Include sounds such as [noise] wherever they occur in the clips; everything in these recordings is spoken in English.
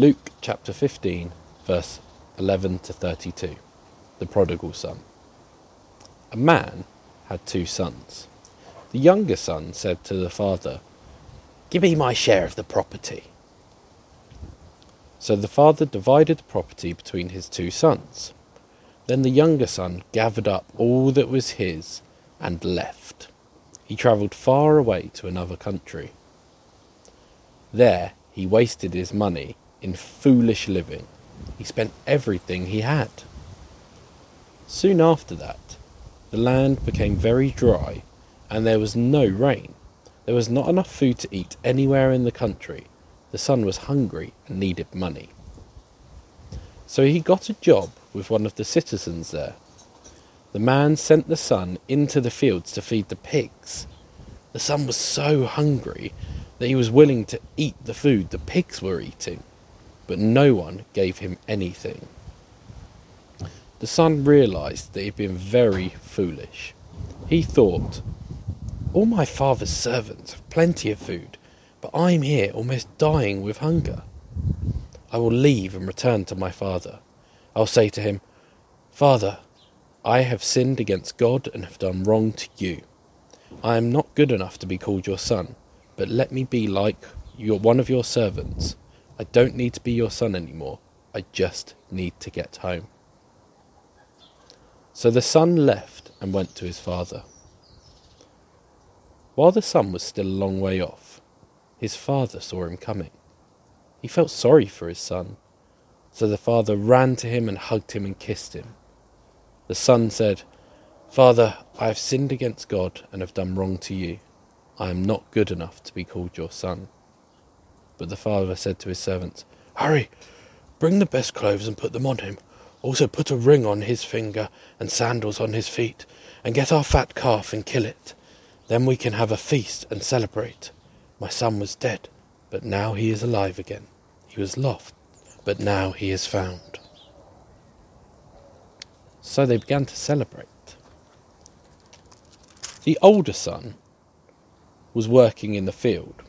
Luke chapter 15, verse 11 to 32. The prodigal son. A man had two sons. The younger son said to the father, Give me my share of the property. So the father divided the property between his two sons. Then the younger son gathered up all that was his and left. He travelled far away to another country. There he wasted his money in foolish living. He spent everything he had. Soon after that, the land became very dry and there was no rain. There was not enough food to eat anywhere in the country. The son was hungry and needed money. So he got a job with one of the citizens there. The man sent the son into the fields to feed the pigs. The son was so hungry that he was willing to eat the food the pigs were eating but no one gave him anything. The son realized that he'd been very foolish. He thought, All my father's servants have plenty of food, but I'm here almost dying with hunger. I will leave and return to my father. I'll say to him, Father, I have sinned against God and have done wrong to you. I am not good enough to be called your son, but let me be like your, one of your servants. I don't need to be your son anymore. I just need to get home. So the son left and went to his father. While the son was still a long way off, his father saw him coming. He felt sorry for his son, so the father ran to him and hugged him and kissed him. The son said, Father, I have sinned against God and have done wrong to you. I am not good enough to be called your son. But the father said to his servants, Hurry, bring the best clothes and put them on him. Also put a ring on his finger and sandals on his feet, and get our fat calf and kill it. Then we can have a feast and celebrate. My son was dead, but now he is alive again. He was lost, but now he is found. So they began to celebrate. The older son was working in the field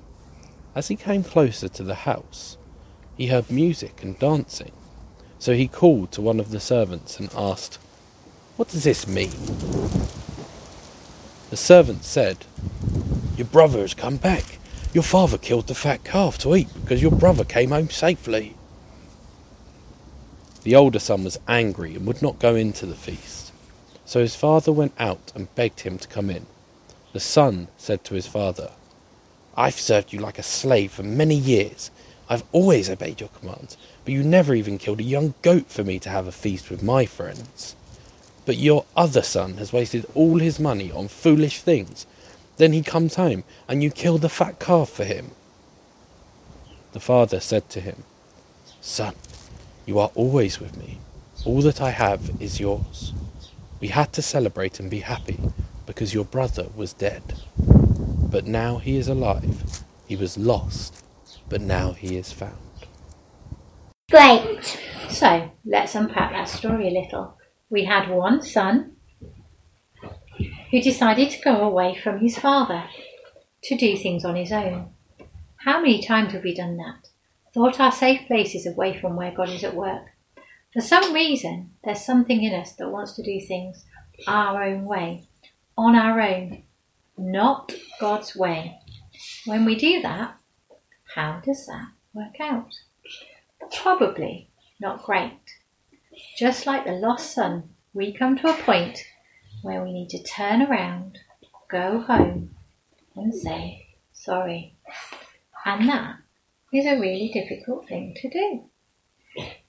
as he came closer to the house, he heard music and dancing, so he called to one of the servants and asked, What does this mean? The servant said, Your brother has come back. Your father killed the fat calf to eat because your brother came home safely. The older son was angry and would not go into the feast. So his father went out and begged him to come in. The son said to his father, I've served you like a slave for many years. I've always obeyed your commands, but you never even killed a young goat for me to have a feast with my friends. But your other son has wasted all his money on foolish things. Then he comes home, and you kill the fat calf for him. The father said to him, Son, you are always with me. All that I have is yours. We had to celebrate and be happy because your brother was dead but now he is alive. He was lost, but now he is found. Great. So let's unpack that story a little. We had one son who decided to go away from his father to do things on his own. How many times have we done that? Thought our safe places away from where God is at work. For some reason, there's something in us that wants to do things our own way, on our own, not God's way. When we do that, how does that work out? Probably not great. Just like the lost son, we come to a point where we need to turn around, go home, and say sorry. And that is a really difficult thing to do.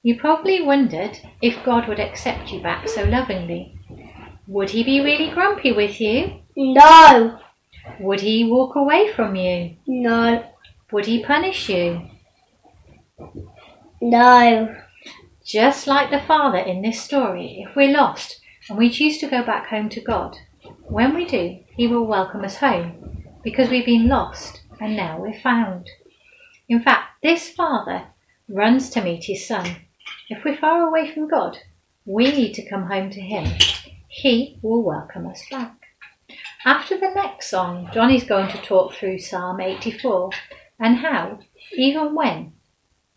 You probably wondered if God would accept you back so lovingly. Would he be really grumpy with you? No. Would he walk away from you? No. Would he punish you? No. Just like the father in this story, if we're lost and we choose to go back home to God, when we do, he will welcome us home because we've been lost and now we're found. In fact, this father runs to meet his son. If we're far away from God, we need to come home to him. He will welcome us back. After the next song, Johnny's going to talk through Psalm 84 and how, even when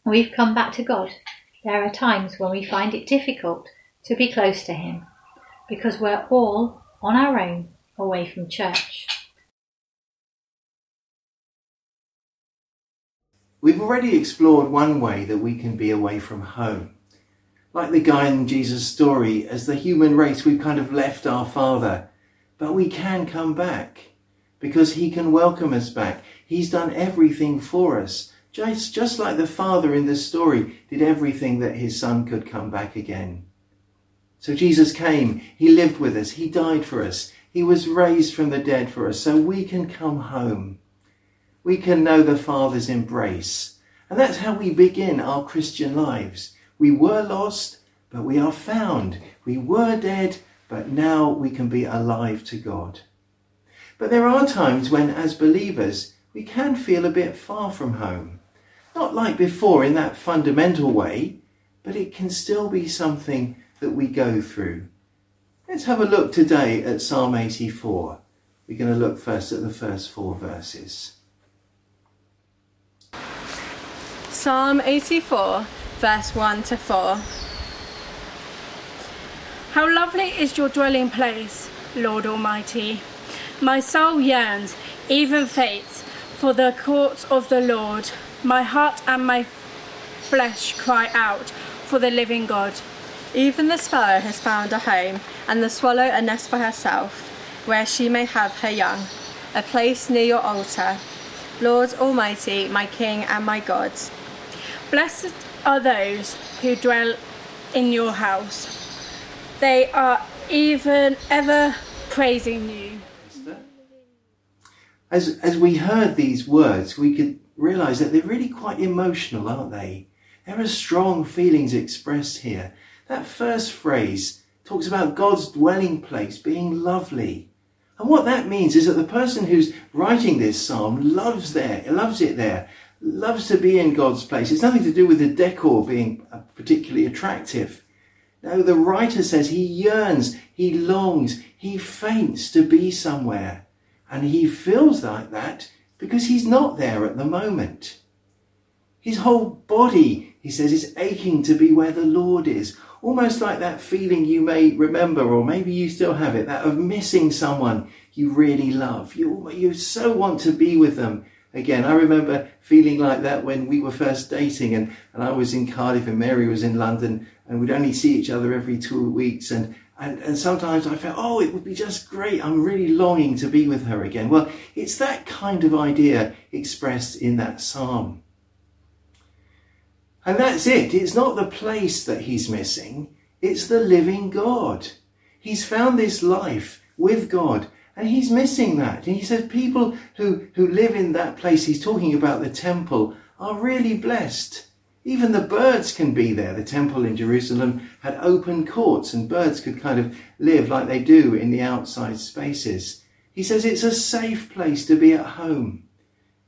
We've come back to God. There are times when we find it difficult to be close to Him because we're all on our own away from church. We've already explored one way that we can be away from home. Like the guy in Jesus' story, as the human race, we've kind of left our Father, but we can come back because He can welcome us back. He's done everything for us, just, just like the Father in the story did everything that His Son could come back again. So Jesus came, He lived with us, He died for us, He was raised from the dead for us, so we can come home we can know the Father's embrace. And that's how we begin our Christian lives. We were lost, but we are found. We were dead, but now we can be alive to God. But there are times when, as believers, we can feel a bit far from home. Not like before in that fundamental way, but it can still be something that we go through. Let's have a look today at Psalm 84. We're going to look first at the first four verses. Psalm 84, verse 1 to 4. How lovely is your dwelling place, Lord Almighty. My soul yearns, even faints, for the courts of the Lord. My heart and my flesh cry out for the living God. Even the sparrow has found a home, and the swallow a nest for herself, where she may have her young, a place near your altar. Lord Almighty, my King and my God. Blessed are those who dwell in your house. They are even ever praising you. As, as we heard these words, we could realize that they're really quite emotional, aren't they? There are strong feelings expressed here. That first phrase talks about God's dwelling place being lovely. And what that means is that the person who's writing this psalm loves there, loves it there, loves to be in God's place. It's nothing to do with the decor being particularly attractive. No, the writer says he yearns, he longs, he faints to be somewhere. And he feels like that because he's not there at the moment. His whole body, he says, is aching to be where the Lord is. Almost like that feeling you may remember, or maybe you still have it, that of missing someone you really love. You, you so want to be with them again. I remember feeling like that when we were first dating and, and I was in Cardiff and Mary was in London and we'd only see each other every two weeks and, and, and sometimes I felt, oh, it would be just great. I'm really longing to be with her again. Well, it's that kind of idea expressed in that psalm. And that's it. It's not the place that he's missing. It's the living God. He's found this life with God and he's missing that. And he says people who, who live in that place, he's talking about the temple, are really blessed. Even the birds can be there. The temple in Jerusalem had open courts and birds could kind of live like they do in the outside spaces. He says it's a safe place to be at home.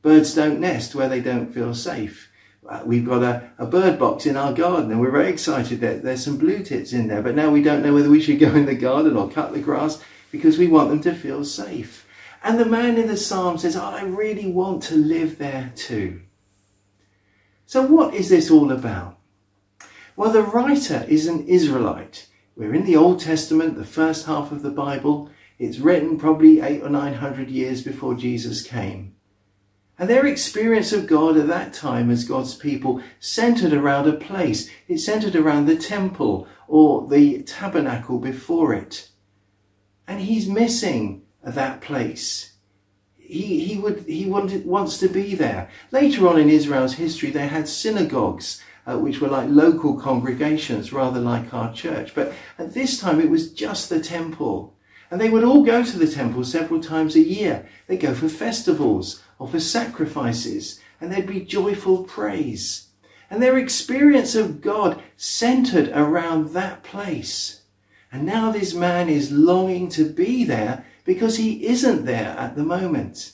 Birds don't nest where they don't feel safe. Uh, we've got a, a bird box in our garden and we're very excited that there's some blue tits in there, but now we don't know whether we should go in the garden or cut the grass because we want them to feel safe. And the man in the psalm says, oh, I really want to live there too. So, what is this all about? Well, the writer is an Israelite. We're in the Old Testament, the first half of the Bible. It's written probably eight or nine hundred years before Jesus came. And their experience of God at that time as God's people centered around a place. It centered around the temple or the tabernacle before it and he's missing that place. He, he would he wanted wants to be there. Later on in Israel's history, they had synagogues, uh, which were like local congregations, rather like our church. But at this time, it was just the temple, and they would all go to the temple several times a year. They go for festivals, or for sacrifices, and there'd be joyful praise. And their experience of God centered around that place. And now this man is longing to be there because he isn't there at the moment.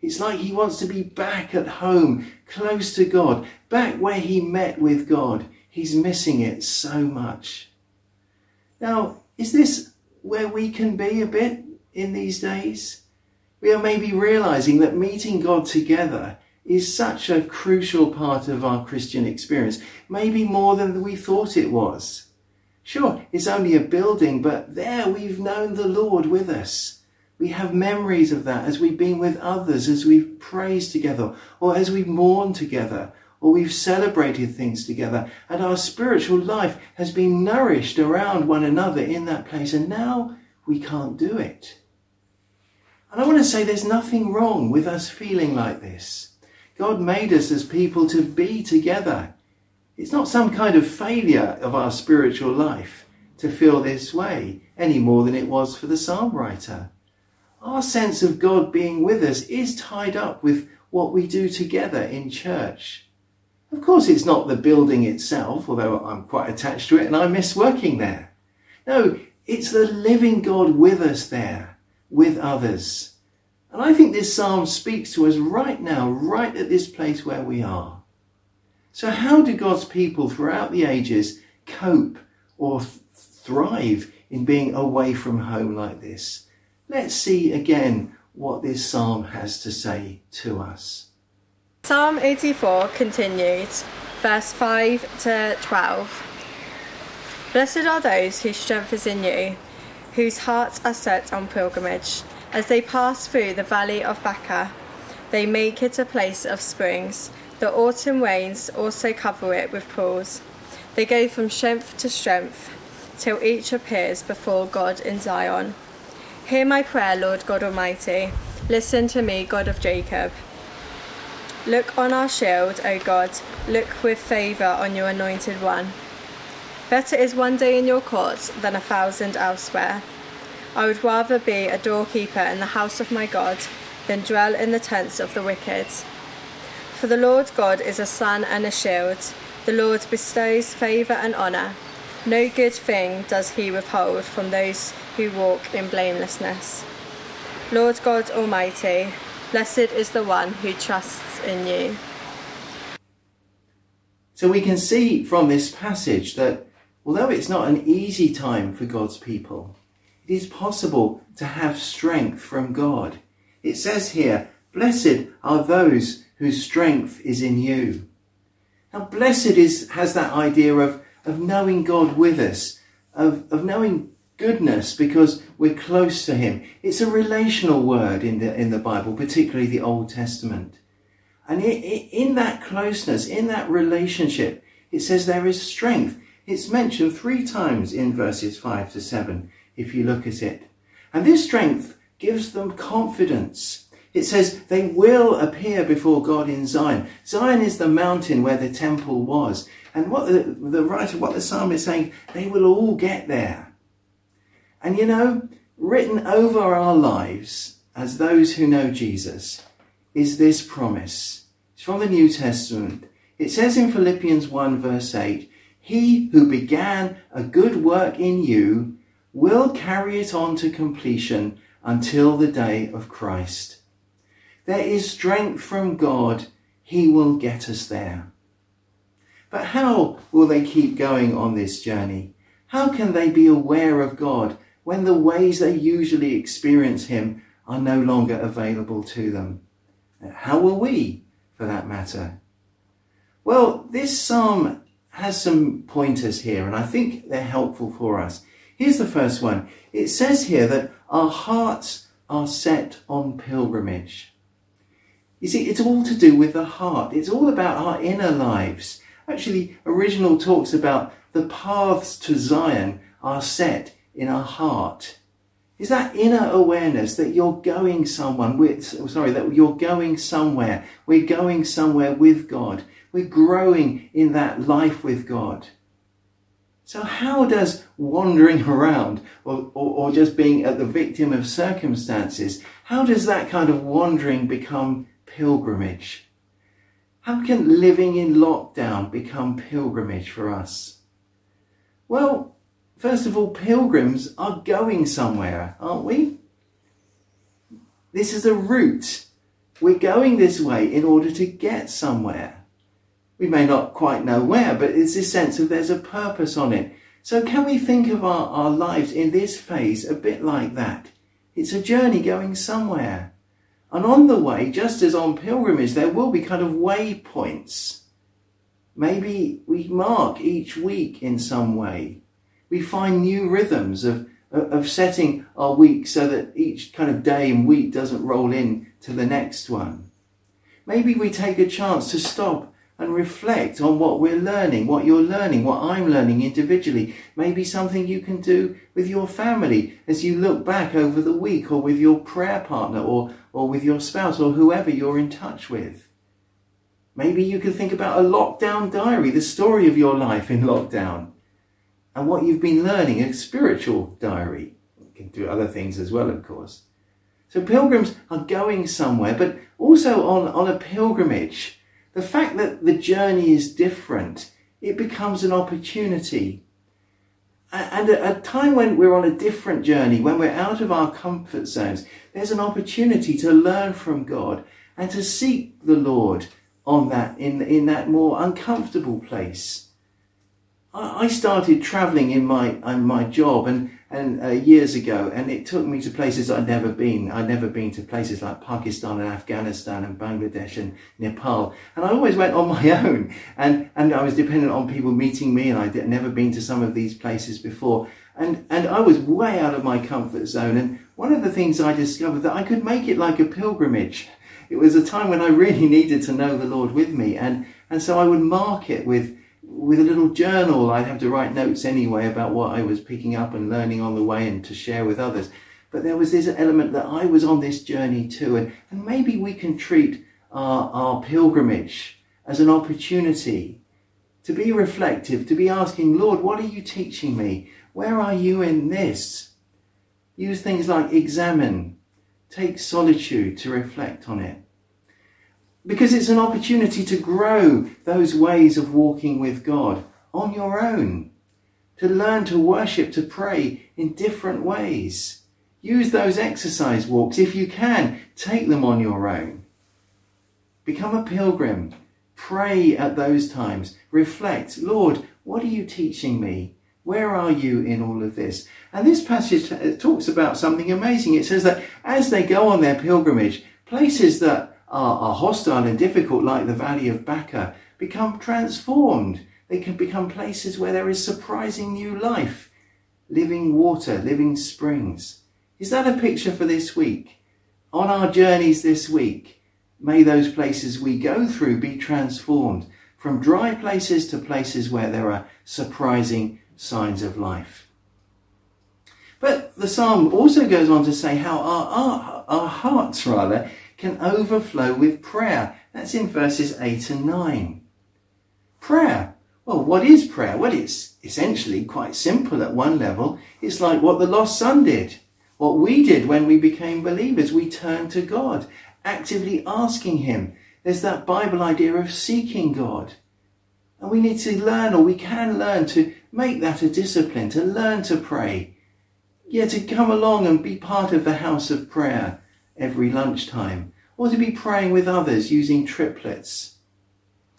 It's like he wants to be back at home, close to God, back where he met with God. He's missing it so much. Now, is this where we can be a bit in these days? We are maybe realizing that meeting God together is such a crucial part of our Christian experience, maybe more than we thought it was. Sure, it's only a building, but there we've known the Lord with us. We have memories of that as we've been with others, as we've praised together, or as we've mourned together, or we've celebrated things together, and our spiritual life has been nourished around one another in that place, and now we can't do it. And I want to say there's nothing wrong with us feeling like this. God made us as people to be together. It's not some kind of failure of our spiritual life to feel this way any more than it was for the psalm writer. Our sense of God being with us is tied up with what we do together in church. Of course, it's not the building itself, although I'm quite attached to it and I miss working there. No, it's the living God with us there, with others. And I think this psalm speaks to us right now, right at this place where we are. So, how do God's people throughout the ages cope or th- thrive in being away from home like this? Let's see again what this psalm has to say to us. Psalm 84 continues, verse 5 to 12. Blessed are those whose strength is in you, whose hearts are set on pilgrimage. As they pass through the valley of Baca, they make it a place of springs. The autumn rains also cover it with pools. They go from strength to strength, till each appears before God in Zion. Hear my prayer, Lord God Almighty. Listen to me, God of Jacob. Look on our shield, O God. Look with favour on your anointed one. Better is one day in your courts than a thousand elsewhere. I would rather be a doorkeeper in the house of my God than dwell in the tents of the wicked. For the Lord God is a sun and a shield. The Lord bestows favour and honour. No good thing does he withhold from those who walk in blamelessness. Lord God Almighty, blessed is the one who trusts in you. So we can see from this passage that although it's not an easy time for God's people, it is possible to have strength from God. It says here, Blessed are those whose strength is in you. Now, blessed is, has that idea of, of knowing God with us, of, of knowing goodness because we're close to him. It's a relational word in the, in the Bible, particularly the Old Testament. And it, it, in that closeness, in that relationship, it says there is strength. It's mentioned three times in verses 5 to 7, if you look at it. And this strength gives them confidence. It says they will appear before God in Zion. Zion is the mountain where the temple was. And what the, the writer, what the psalm is saying, they will all get there. And you know, written over our lives as those who know Jesus is this promise. It's from the New Testament. It says in Philippians 1 verse 8, He who began a good work in you will carry it on to completion until the day of Christ. There is strength from God. He will get us there. But how will they keep going on this journey? How can they be aware of God when the ways they usually experience Him are no longer available to them? How will we, for that matter? Well, this psalm has some pointers here, and I think they're helpful for us. Here's the first one. It says here that our hearts are set on pilgrimage. You see, it's all to do with the heart. It's all about our inner lives. Actually, original talks about the paths to Zion are set in our heart. Is that inner awareness that you're going someone with, sorry, that you're going somewhere. We're going somewhere with God. We're growing in that life with God. So how does wandering around or, or, or just being at the victim of circumstances, how does that kind of wandering become pilgrimage? How can living in lockdown become pilgrimage for us? Well, first of all, pilgrims are going somewhere, aren't we? This is a route. We're going this way in order to get somewhere. We may not quite know where, but it's this sense of there's a purpose on it. So can we think of our, our lives in this phase a bit like that? It's a journey going somewhere. And on the way, just as on pilgrimage, there will be kind of waypoints. Maybe we mark each week in some way. We find new rhythms of, of setting our week so that each kind of day and week doesn't roll in to the next one. Maybe we take a chance to stop and reflect on what we're learning, what you're learning, what I'm learning individually. Maybe something you can do with your family as you look back over the week or with your prayer partner or, or with your spouse or whoever you're in touch with. Maybe you can think about a lockdown diary, the story of your life in lockdown and what you've been learning, a spiritual diary. You can do other things as well, of course. So pilgrims are going somewhere, but also on, on a pilgrimage the fact that the journey is different, it becomes an opportunity. And at a time when we're on a different journey, when we're out of our comfort zones, there's an opportunity to learn from God and to seek the Lord on that, in, in that more uncomfortable place. I started traveling in my, in my job and and uh, years ago, and it took me to places I'd never been. I'd never been to places like Pakistan and Afghanistan and Bangladesh and Nepal, and I always went on [laughs] my own. And and I was dependent on people meeting me, and I'd never been to some of these places before. And and I was way out of my comfort zone. And one of the things I discovered that I could make it like a pilgrimage. It was a time when I really needed to know the Lord with me, and and so I would mark it with with a little journal, I'd have to write notes anyway about what I was picking up and learning on the way and to share with others. But there was this element that I was on this journey too, and, and maybe we can treat our, our pilgrimage as an opportunity to be reflective, to be asking, Lord, what are you teaching me? Where are you in this? Use things like examen, take solitude to reflect on it because it's an opportunity to grow those ways of walking with God on your own, to learn to worship, to pray in different ways. Use those exercise walks. If you can, take them on your own. Become a pilgrim. Pray at those times. Reflect, Lord, what are you teaching me? Where are you in all of this? And this passage talks about something amazing. It says that as they go on their pilgrimage, places that are, are hostile and difficult, like the Valley of Baca, become transformed. They can become places where there is surprising new life, living water, living springs. Is that a picture for this week? On our journeys this week, may those places we go through be transformed from dry places to places where there are surprising signs of life. But the psalm also goes on to say how our, our, our hearts, rather, can overflow with prayer. That's in verses 8 and 9. Prayer. Well, what is prayer? Well, it's essentially quite simple at one level. It's like what the lost son did. What we did when we became believers. We turned to God, actively asking Him. There's that Bible idea of seeking God. And we need to learn, or we can learn, to make that a discipline, to learn to pray. Yeah, to come along and be part of the house of prayer every lunchtime, or to be praying with others using triplets.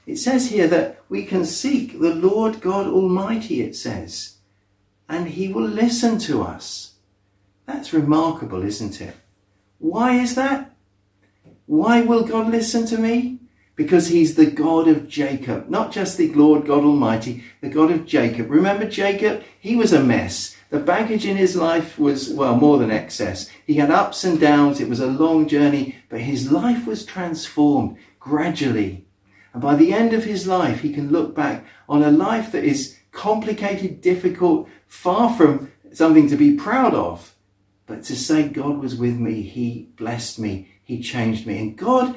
It says here that we can seek the Lord God Almighty, it says, and He will listen to us. That's remarkable, isn't it? Why is that? Why will God listen to me? Because He's the God of Jacob, not just the Lord God Almighty, the God of Jacob. Remember Jacob? He was a mess. The baggage in his life was, well, more than excess. He had ups and downs. It was a long journey, but his life was transformed gradually. And by the end of his life, he can look back on a life that is complicated, difficult, far from something to be proud of. But to say God was with me, he blessed me, he changed me. And God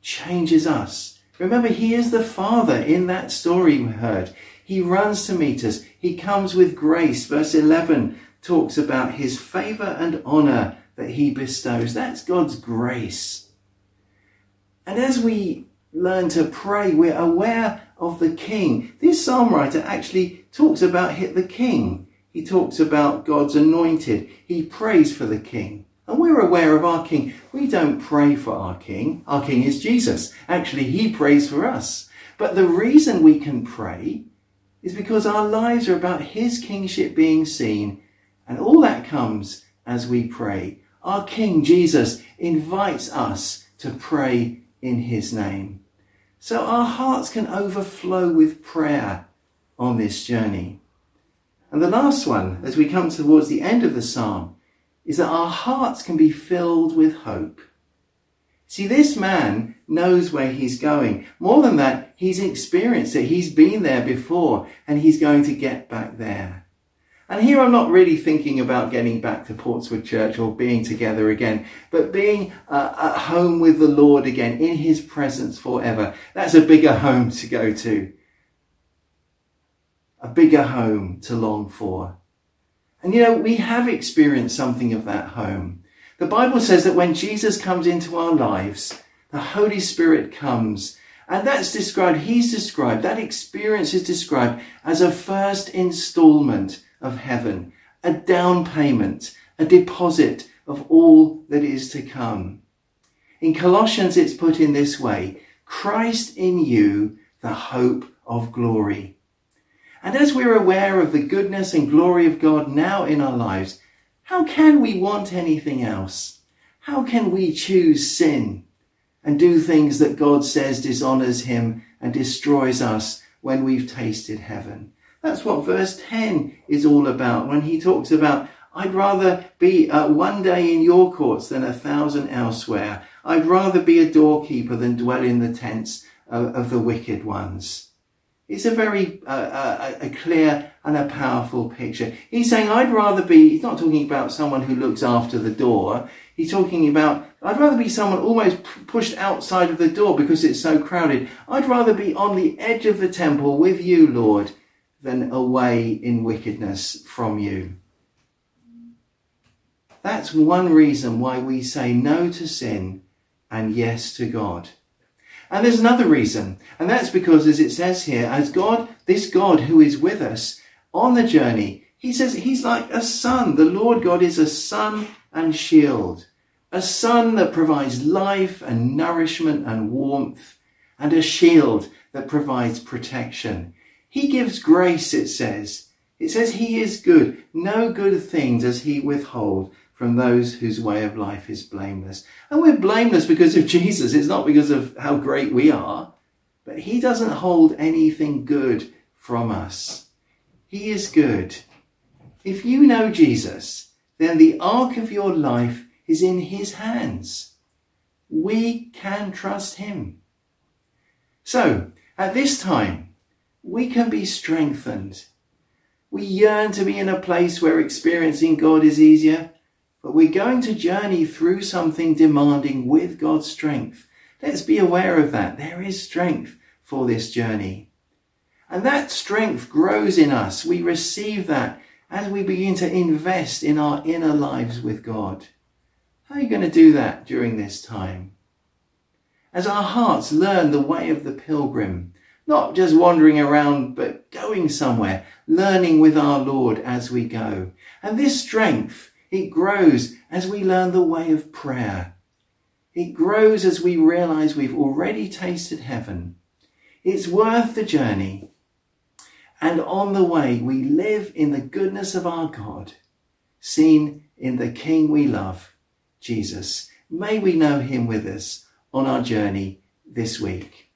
changes us. Remember, he is the Father in that story we heard. He runs to meet us. He comes with grace. Verse 11 talks about his favor and honor that he bestows. That's God's grace. And as we learn to pray, we're aware of the king. This psalm writer actually talks about hit the king. He talks about God's anointed. He prays for the king. And we're aware of our king. We don't pray for our king. Our king is Jesus. Actually, he prays for us. But the reason we can pray is because our lives are about His kingship being seen, and all that comes as we pray. Our King Jesus invites us to pray in his name. So our hearts can overflow with prayer on this journey. And the last one, as we come towards the end of the psalm, is that our hearts can be filled with hope. See, this man knows where he's going. More than that, he's experienced it. He's been there before and he's going to get back there. And here I'm not really thinking about getting back to Portswood Church or being together again, but being uh, at home with the Lord again, in his presence forever. That's a bigger home to go to. A bigger home to long for. And you know, we have experienced something of that home. The Bible says that when Jesus comes into our lives, the Holy Spirit comes. And that's described, he's described, that experience is described as a first installment of heaven, a down payment, a deposit of all that is to come. In Colossians, it's put in this way Christ in you, the hope of glory. And as we're aware of the goodness and glory of God now in our lives, how can we want anything else? How can we choose sin and do things that God says dishonors him and destroys us when we've tasted heaven? That's what verse 10 is all about when he talks about, I'd rather be uh, one day in your courts than a thousand elsewhere. I'd rather be a doorkeeper than dwell in the tents of, of the wicked ones. It's a very uh, uh, a clear and a powerful picture. He's saying, I'd rather be, he's not talking about someone who looks after the door. He's talking about, I'd rather be someone almost pushed outside of the door because it's so crowded. I'd rather be on the edge of the temple with you, Lord, than away in wickedness from you. That's one reason why we say no to sin and yes to God. And there's another reason, and that's because, as it says here, as God, this God who is with us on the journey, he says he's like a sun. The Lord God is a sun and shield, a sun that provides life and nourishment and warmth, and a shield that provides protection. He gives grace, it says. It says he is good. No good thing does he withhold from those whose way of life is blameless. And we're blameless because of [laughs] Jesus. It's not because of how great we are, but he doesn't hold anything good from us. He is good. If you know Jesus, then the arc of your life is in his hands. We can trust him. So, at this time, we can be strengthened. We yearn to be in a place where experiencing God is easier but we're going to journey through something demanding with God's strength. Let's be aware of that. There is strength for this journey. And that strength grows in us. We receive that as we begin to invest in our inner lives with God. How are you going to do that during this time? As our hearts learn the way of the pilgrim, not just wandering around, but going somewhere, learning with our Lord as we go. And this strength it grows as we learn the way of prayer. It grows as we realize we've already tasted heaven. It's worth the journey. And on the way, we live in the goodness of our God, seen in the King we love, Jesus. May we know him with us on our journey this week.